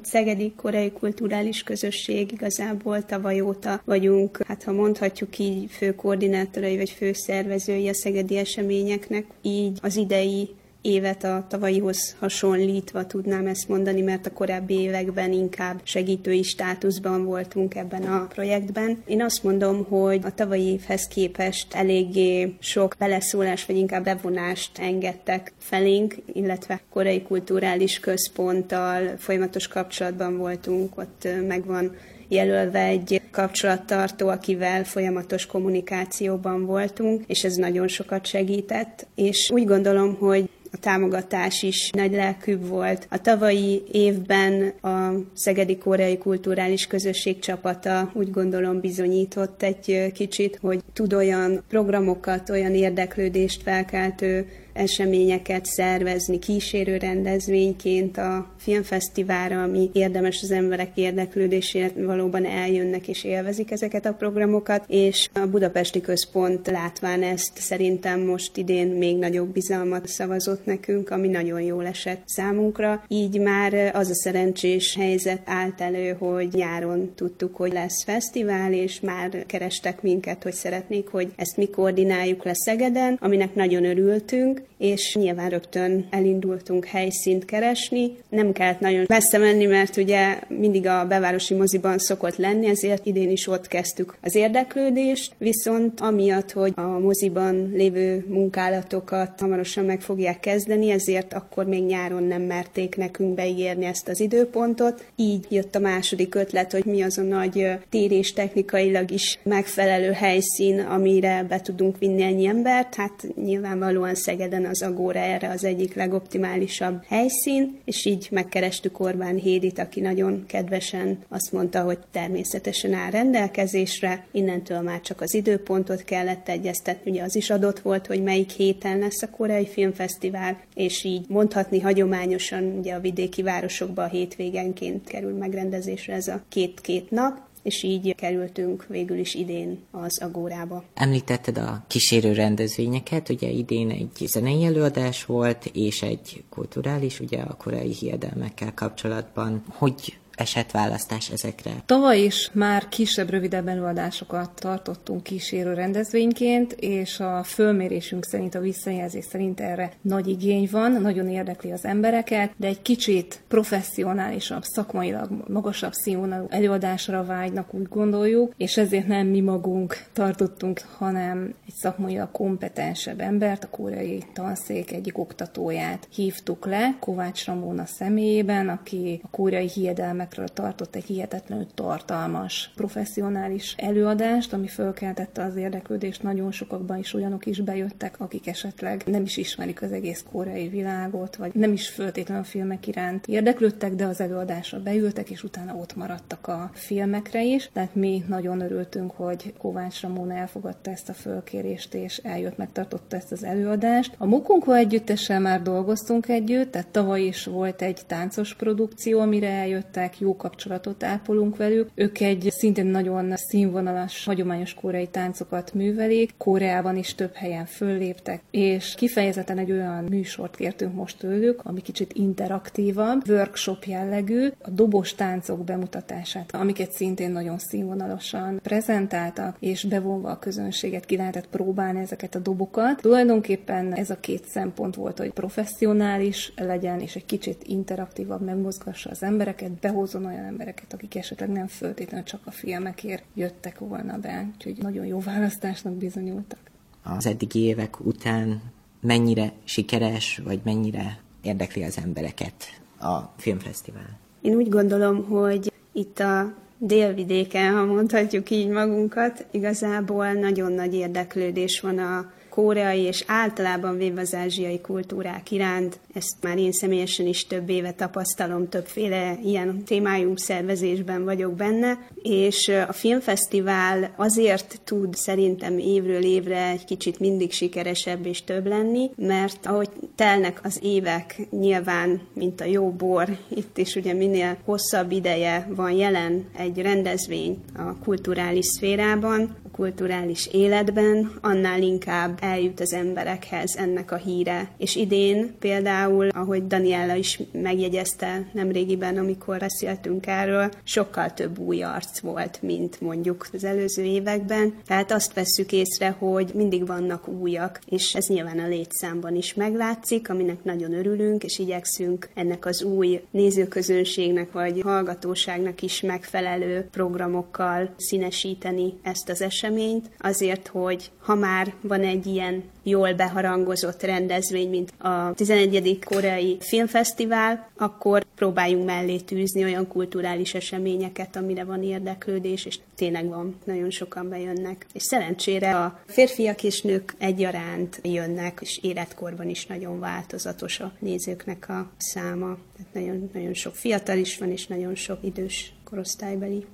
Szegedi Koreai Kulturális Közösség igazából tavaly óta vagyunk, hát ha mondhatjuk így, fő koordinátorai vagy főszervezői a szegedi eseményeknek, így az idei évet a tavalyihoz hasonlítva tudnám ezt mondani, mert a korábbi években inkább segítői státuszban voltunk ebben a projektben. Én azt mondom, hogy a tavalyi évhez képest eléggé sok beleszólás, vagy inkább bevonást engedtek felénk, illetve korai kulturális központtal folyamatos kapcsolatban voltunk, ott megvan jelölve egy kapcsolattartó, akivel folyamatos kommunikációban voltunk, és ez nagyon sokat segített. És úgy gondolom, hogy a támogatás is nagy lelkűbb volt. A tavalyi évben a Szegedi Koreai Kulturális Közösség csapata úgy gondolom bizonyított egy kicsit, hogy tud olyan programokat, olyan érdeklődést felkeltő eseményeket szervezni kísérő rendezvényként a filmfesztiválra, ami érdemes az emberek érdeklődésére, valóban eljönnek és élvezik ezeket a programokat, és a Budapesti Központ látván ezt szerintem most idén még nagyobb bizalmat szavazott nekünk, ami nagyon jól esett számunkra. Így már az a szerencsés helyzet állt elő, hogy nyáron tudtuk, hogy lesz fesztivál, és már kerestek minket, hogy szeretnék, hogy ezt mi koordináljuk le Szegeden, aminek nagyon örültünk, és nyilván rögtön elindultunk helyszínt keresni. Nem kellett nagyon messze menni, mert ugye mindig a bevárosi moziban szokott lenni, ezért idén is ott kezdtük az érdeklődést, viszont amiatt, hogy a moziban lévő munkálatokat hamarosan meg fogják kezdeni, ezért akkor még nyáron nem merték nekünk beígérni ezt az időpontot. Így jött a második ötlet, hogy mi az a nagy térés technikailag is megfelelő helyszín, amire be tudunk vinni ennyi embert. Hát nyilvánvalóan Szegeden az Agóra erre az egyik legoptimálisabb helyszín, és így megkerestük Orbán Hédit, aki nagyon kedvesen azt mondta, hogy természetesen áll rendelkezésre, innentől már csak az időpontot kellett egyeztetni, ugye az is adott volt, hogy melyik héten lesz a Koreai Filmfesztivál, és így mondhatni hagyományosan ugye a vidéki városokban a hétvégenként kerül megrendezésre ez a két-két nap, és így kerültünk végül is idén az Agórába. Említetted a kísérő rendezvényeket, ugye idén egy zenei előadás volt, és egy kulturális, ugye a korai hiedelmekkel kapcsolatban. Hogy esett választás ezekre? Tavaly is már kisebb, rövidebb előadásokat tartottunk kísérő rendezvényként, és a fölmérésünk szerint, a visszajelzés szerint erre nagy igény van, nagyon érdekli az embereket, de egy kicsit professzionálisabb, szakmailag magasabb színvonalú előadásra vágynak, úgy gondoljuk, és ezért nem mi magunk tartottunk, hanem egy szakmailag kompetensebb embert, a koreai tanszék egyik oktatóját hívtuk le, Kovács Ramóna személyében, aki a koreai hiedelmek filmekről tartott egy hihetetlenül tartalmas, professzionális előadást, ami fölkeltette az érdeklődést. Nagyon sokakban is olyanok is bejöttek, akik esetleg nem is ismerik az egész koreai világot, vagy nem is föltétlenül a filmek iránt érdeklődtek, de az előadásra beültek, és utána ott maradtak a filmekre is. Tehát mi nagyon örültünk, hogy Kovács Ramona elfogadta ezt a fölkérést, és eljött, megtartotta ezt az előadást. A Mukunko együttessel már dolgoztunk együtt, tehát tavaly is volt egy táncos produkció, amire eljöttek, jó kapcsolatot ápolunk velük. Ők egy szintén nagyon színvonalas, hagyományos koreai táncokat művelik, Koreában is több helyen fölléptek, és kifejezetten egy olyan műsort kértünk most tőlük, ami kicsit interaktívabb, workshop jellegű, a dobos táncok bemutatását, amiket szintén nagyon színvonalosan prezentáltak, és bevonva a közönséget ki lehetett próbálni ezeket a dobokat. Tulajdonképpen ez a két szempont volt, hogy professzionális legyen, és egy kicsit interaktívabb, megmozgassa az embereket, behozzon olyan embereket, akik esetleg nem föltétlenül csak a filmekért jöttek volna be. Úgyhogy nagyon jó választásnak bizonyultak. Az eddigi évek után mennyire sikeres, vagy mennyire érdekli az embereket a filmfesztivál? Én úgy gondolom, hogy itt a délvidéken, ha mondhatjuk így magunkat, igazából nagyon nagy érdeklődés van a koreai és általában véve az ázsiai kultúrák iránt. Ezt már én személyesen is több éve tapasztalom, többféle ilyen témájú szervezésben vagyok benne, és a filmfesztivál azért tud szerintem évről évre egy kicsit mindig sikeresebb és több lenni, mert ahogy telnek az évek, nyilván, mint a jó bor, itt is ugye minél hosszabb ideje van jelen egy rendezvény a kulturális szférában, kulturális életben, annál inkább eljut az emberekhez ennek a híre. És idén például, ahogy Daniela is megjegyezte nemrégiben, amikor beszéltünk erről, sokkal több új arc volt, mint mondjuk az előző években. Tehát azt vesszük észre, hogy mindig vannak újak, és ez nyilván a létszámban is meglátszik, aminek nagyon örülünk, és igyekszünk ennek az új nézőközönségnek vagy hallgatóságnak is megfelelő programokkal színesíteni ezt az eseményt, azért, hogy ha már van egy ilyen jól beharangozott rendezvény, mint a 11. koreai filmfesztivál, akkor próbáljunk mellé tűzni olyan kulturális eseményeket, amire van érdeklődés, és tényleg van, nagyon sokan bejönnek. És szerencsére a férfiak és nők egyaránt jönnek, és életkorban is nagyon változatos a nézőknek a száma. Tehát nagyon, nagyon sok fiatal is van, és nagyon sok idős korosztálybeli.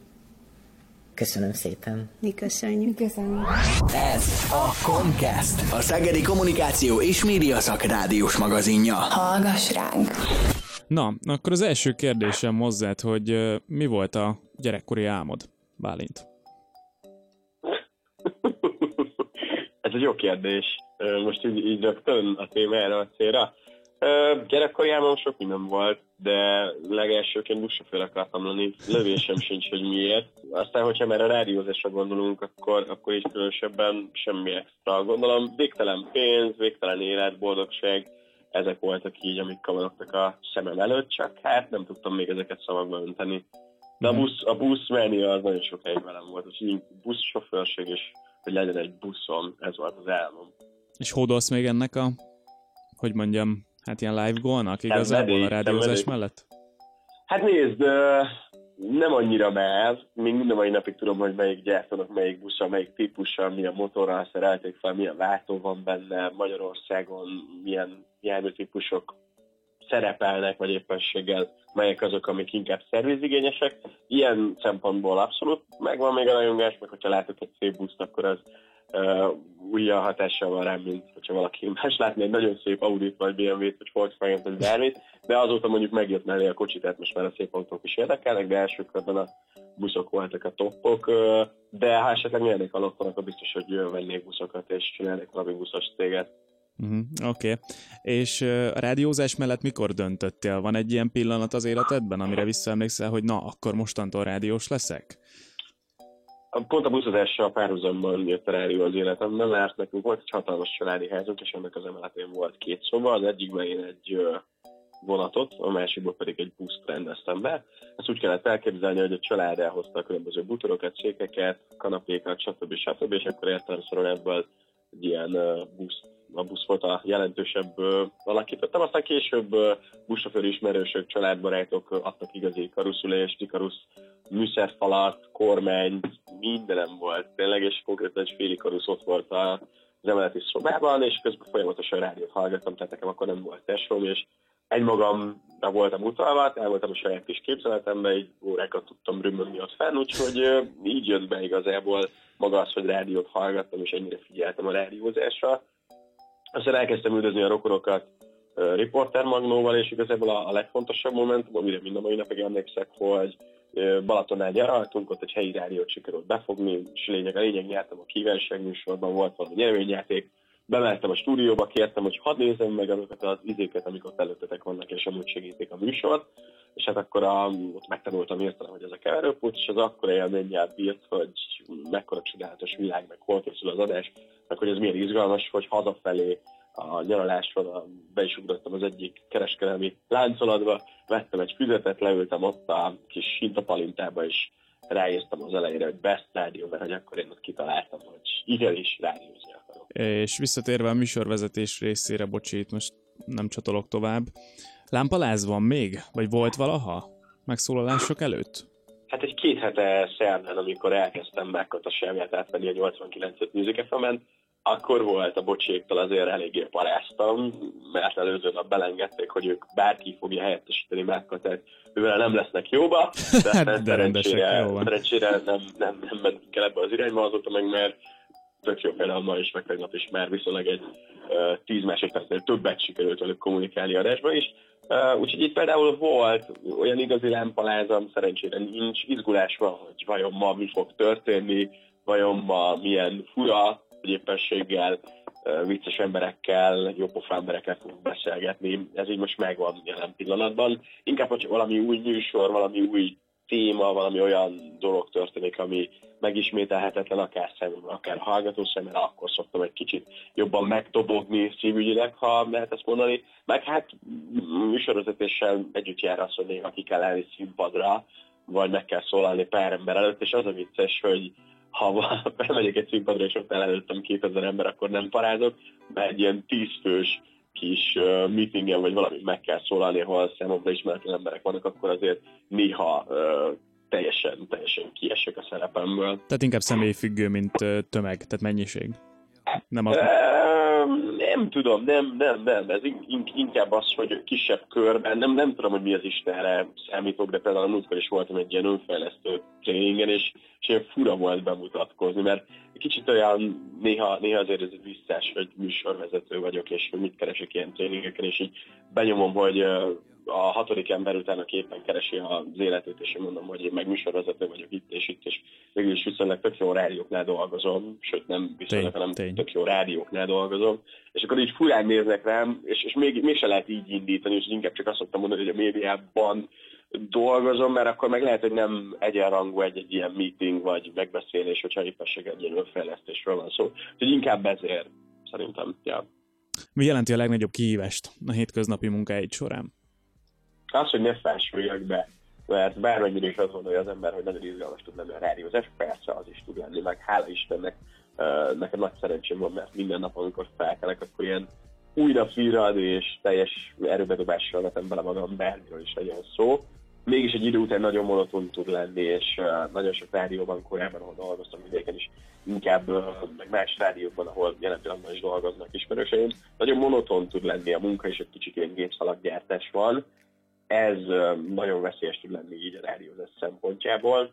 Köszönöm szépen. Mi köszönjük. Köszönjük. Ez a Comcast, a Szegedi Kommunikáció és Média Szakrádiós magazinja. Hallgass ránk! Na, akkor az első kérdésem hozzád, hogy ö, mi volt a gyerekkori álmod, Bálint? (laughs) Ez egy jó kérdés. Most így, így rögtön a témára a célra. Álmom sok minden volt, de legelsőként buszsofőr akartam lenni. Lövésem (laughs) sincs, hogy miért. Aztán, hogyha már a rádiózásra gondolunk, akkor, akkor így különösebben semmi extra. Gondolom, végtelen pénz, végtelen élet, boldogság, ezek voltak így, amik kavarogtak a szemem előtt, csak hát nem tudtam még ezeket szavakba önteni. De a busz, a busz menni az nagyon sokáig velem volt, úgyhogy buszsofőrség és hogy legyen egy buszon, ez volt az álmom. És hódolsz még ennek a, hogy mondjam, hát ilyen live goalnak igazából a rádiózás mellett? Hát nézd, nem annyira mehet, még mind a mai napig tudom, hogy melyik gyártónak, melyik buszon, melyik típussal, milyen motorral szerelték fel, milyen váltó van benne, Magyarországon milyen járműtípusok szerepelnek, vagy éppenséggel melyek azok, amik inkább szervizigényesek. Ilyen szempontból abszolút megvan még a rajongás, meg hogyha látok egy szép buszt, akkor az uh, újjal hatással van rám, mint hogyha valaki más látni egy nagyon szép Audit, vagy BMW-t, vagy Volkswagen-t, vagy bármit, de azóta mondjuk megjött mellé a kocsi, tehát most már a szép autók is érdekelnek, de első körben a buszok voltak a toppok, de ha esetleg nyernék a lotton, akkor biztos, hogy vennék buszokat, és csinálnék valami buszos céget. Uh-huh, Oké. Okay. És ö, a rádiózás mellett mikor döntöttél? Van egy ilyen pillanat az életedben, amire visszaemlékszel, hogy na, akkor mostantól rádiós leszek? Pont a buszozással párhuzamban jött a rádió az életemben, mert nekünk volt egy hatalmas családi házunk, és ennek az emeletén volt két szoba, az egyikben én egy vonatot, a másikban pedig egy buszt rendeztem be. Ezt úgy kellett elképzelni, hogy a család elhozta a különböző butorokat, székeket, kanapékat, stb. stb. és akkor értelemszerűen ebből egy ilyen buszt a busz volt a jelentősebb alakítottam, aztán később buszsofőr ismerősök, családbarátok adtak igazi karuszulést, ikarusz műszerfalat, kormány, mindenem volt tényleg, és konkrétan egy féli karusz ott volt az emeleti szobában, és közben folyamatosan rádiót hallgattam, tehát nekem akkor nem volt tesóm, és egymagamra voltam utalva, el voltam a saját kis képzeletembe, egy órákat tudtam römögni ott fenn, úgyhogy így jött be igazából maga az, hogy rádiót hallgattam, és ennyire figyeltem a rádiózásra. Aztán elkezdtem üldözni a rokonokat Reporter Magnóval, és igazából a, a legfontosabb momentum, amire mind a mai napig emlékszek, hogy Balatonnál nyaraltunk, ott egy helyi rádiót sikerült befogni, és lényeg, a lényeg nyertem a kívánságműsorban, volt valami nyereményjáték, bementem a stúdióba, kértem, hogy hadd nézem meg azokat az izéket, amik ott előttetek vannak, és amúgy segítik a műsort, és hát akkor a, ott megtanultam érteni, hogy ez a keverőpult, és az akkor élménnyel bírt, hogy mekkora csodálatos világ, meg hol készül az adás, meg hogy ez milyen izgalmas, hogy hazafelé a nyaralásról be is ugrottam az egyik kereskedelmi láncolatba, vettem egy füzetet, leültem ott a kis hintapalintába, és ráírtam az elejére, hogy best rádió, mert hogy akkor én ott kitaláltam, hogy igenis rádiózni akarok. És visszatérve a műsorvezetés részére, bocsi, itt most nem csatolok tovább. Lámpaláz van még? Vagy volt valaha? Megszólalások előtt? Hát egy két hete szerdán, amikor elkezdtem megkatosságát átvenni a 89-et Music fm akkor volt a bocséktól azért eléggé paráztam, mert előző nap belengedték, hogy ők bárki fogja helyettesíteni Mákat, ővel nem lesznek jóba, de, (laughs) hát, de szerencsére, szerencsére nem, nem, nem mentünk el ebbe az irányba, azóta meg mert tök jó például ma is, meg tegnap is már viszonylag egy uh, 10 másodpercnél többet sikerült velük kommunikálni adásba is. Uh, úgyhogy itt például volt olyan igazi lámpalázam, szerencsére nincs, izgulás van, hogy vajon ma mi fog történni, vajon ma milyen fura éppenséggel vicces emberekkel, jópofa emberekkel fogunk beszélgetni. Ez így most megvan jelen pillanatban. Inkább, hogy valami új műsor, valami új téma, valami olyan dolog történik, ami megismételhetetlen akár szemben, akár hallgató szemben, akkor szoktam egy kicsit jobban megtobogni szívügyileg, ha lehet ezt mondani. Meg hát műsorvezetéssel együtt jár az, hogy néha ki kell elni színpadra, vagy meg kell szólalni pár ember előtt, és az a vicces, hogy ha felmegyek (laughs) egy színpadra, és ott előttem 2000 ember, akkor nem parázok, mert egy ilyen tízfős kis uh, meetingen, vagy valami meg kell szólalni, ahol számomra ismeretlen emberek vannak, akkor azért néha uh, teljesen, teljesen kiesek a szerepemből. Tehát inkább személyfüggő, mint tömeg, tehát mennyiség. Nem az... Nem tudom, nem, nem, nem. Ez inkább az, hogy kisebb körben, nem, nem tudom, hogy mi az Istenre számítok, de például a múltkor is voltam egy ilyen önfejlesztő tréningen, és, és ilyen fura volt bemutatkozni, mert kicsit olyan néha, néha azért ez visszás, hogy műsorvezető vagyok, és hogy mit keresek ilyen tréningeken, és így benyomom, hogy a hatodik ember utána képen keresi az életét, és én mondom, hogy én meg műsorvezető vagyok itt és itt, és végül is viszonylag tök jó rádióknál dolgozom, sőt nem viszonylag, hanem tény. tök jó rádióknál dolgozom, és akkor így furán néznek rám, és, és még, még se lehet így indítani, és inkább csak azt szoktam mondani, hogy a médiában dolgozom, mert akkor meg lehet, hogy nem egyenrangú egy-egy ilyen meeting vagy megbeszélés, hogyha éppesség egy ilyen önfejlesztésről van szó. Úgyhogy inkább ezért szerintem, ja. Mi jelenti a legnagyobb kihívást a hétköznapi munkáid során? Az, hogy ne fásüljek be, mert bármennyire is azt gondolja az ember, hogy nagyon izgalmas tud lenni a rádiózás, persze az is tud lenni, meg hála Istennek nekem nagy szerencsém van, mert minden nap, amikor felkelek, akkor ilyen új nap virrad, és teljes erőbedobással vetem bele magam, bármiről is legyen szó. Mégis egy idő után nagyon monoton tud lenni, és nagyon sok rádióban korábban, ahol dolgoztam vidéken is, inkább meg más rádiókban, ahol jelen pillanatban is dolgoznak ismerőseim, nagyon monoton tud lenni a munka, és egy kicsit ilyen gépszalaggyártás van, ez nagyon veszélyes tud lenni így a rádiózás szempontjából.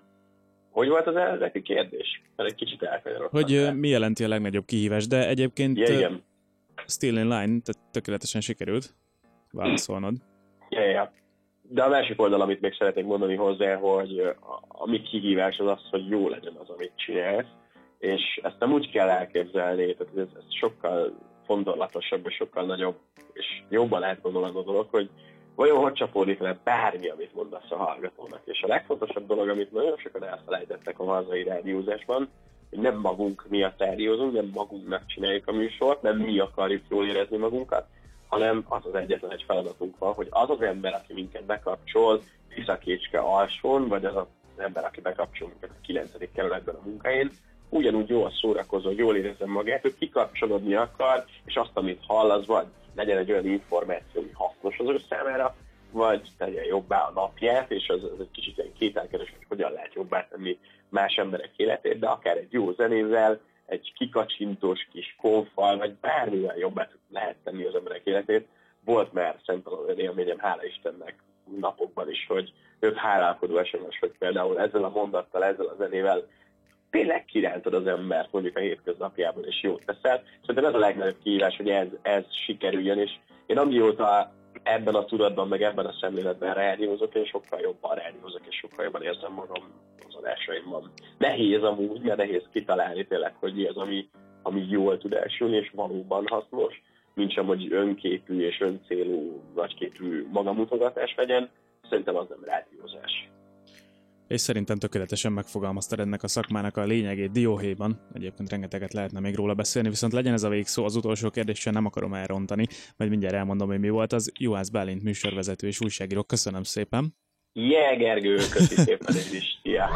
Hogy volt az eredeti kérdés? Mert egy kicsit elkanyarodtam. Hogy el. mi jelenti a legnagyobb kihívás, de egyébként yeah, igen. still in line, tehát tökéletesen sikerült válaszolnod. Yeah, yeah. De a másik oldal, amit még szeretnék mondani hozzá, hogy a mi kihívás az az, hogy jó legyen az, amit csinálsz, és ezt nem úgy kell elképzelni, tehát ez, ez sokkal fontolatosabb, és sokkal nagyobb, és jobban átgondolandó dolog, hogy vajon hogy csapódik le bármi, amit mondasz a hallgatónak. És a legfontosabb dolog, amit nagyon sokan elfelejtettek a hazai rádiózásban, hogy nem magunk miatt rádiózunk, nem magunknak csináljuk a műsort, nem mi akarjuk jól érezni magunkat, hanem az az egyetlen egy feladatunk van, hogy az az ember, aki minket bekapcsol, Tiszakécske alsón, vagy az az ember, aki bekapcsol minket a 9. kerületben a munkáin, ugyanúgy jól szórakozol, jól érezem magát, hogy kikapcsolódni akar, és azt, amit hall, az vagy legyen egy olyan információ, ami hasznos az ő számára, vagy tegye jobbá a napját, és az, az egy kicsit ilyen kételkedés, hogy hogyan lehet jobbá tenni más emberek életét, de akár egy jó zenével, egy kikacsintós kis konfal, vagy bármilyen jobbá lehet tenni az emberek életét. Volt már szerintem olyan élményem, hála Istennek napokban is, hogy több hálálkodó SMS, hogy például ezzel a mondattal, ezzel a zenével tényleg kirántod az embert mondjuk a hétköznapjában, és jót teszel. Szerintem ez a legnagyobb kihívás, hogy ez, ez sikerüljön, és én amióta ebben a tudatban, meg ebben a szemléletben rádiózok, én sokkal jobban rádiózok, és sokkal jobban érzem magam az adásaimban. Nehéz amúgy, mert nehéz kitalálni tényleg, hogy mi az, ami, ami jól tud elsülni, és valóban hasznos, mint sem, hogy önképű és öncélú, nagyképű magamutogatás legyen, szerintem az nem rádiózás és szerintem tökéletesen megfogalmaztad ennek a szakmának a lényegét dióhéjban. Egyébként rengeteget lehetne még róla beszélni, viszont legyen ez a végszó, az utolsó kérdéssel nem akarom elrontani, majd mindjárt elmondom, hogy mi volt az. Juhász Bálint műsorvezető és újságíró, köszönöm szépen! Yeah, Gergő, köszi szépen is. Szia.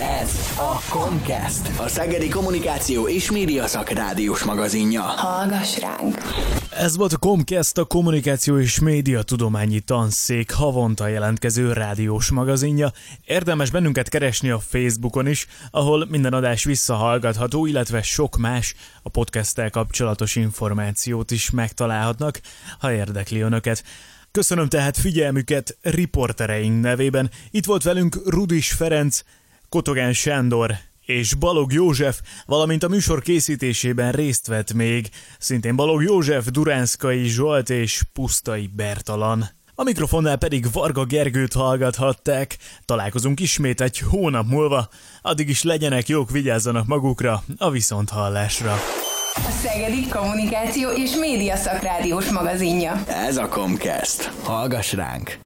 Ez a Comcast, a Szegedi Kommunikáció és Média Szakrádiós magazinja. Hallgass ránk! Ez volt a Comcast, a Kommunikáció és Média Tudományi Tanszék havonta jelentkező rádiós magazinja. Érdemes bennünket keresni a Facebookon is, ahol minden adás visszahallgatható, illetve sok más a podcasttel kapcsolatos információt is megtalálhatnak, ha érdekli önöket. Köszönöm tehát figyelmüket riportereink nevében. Itt volt velünk Rudis Ferenc, Kotogán Sándor és Balog József, valamint a műsor készítésében részt vett még szintén Balog József, Duránszkai Zsolt és Pusztai Bertalan. A mikrofonnál pedig Varga Gergőt hallgathatták. Találkozunk ismét egy hónap múlva. Addig is legyenek jók, vigyázzanak magukra, a viszonthallásra. A Szegedi Kommunikáció és Média Szakrádiós magazinja. Ez a Comcast. Hallgass ránk!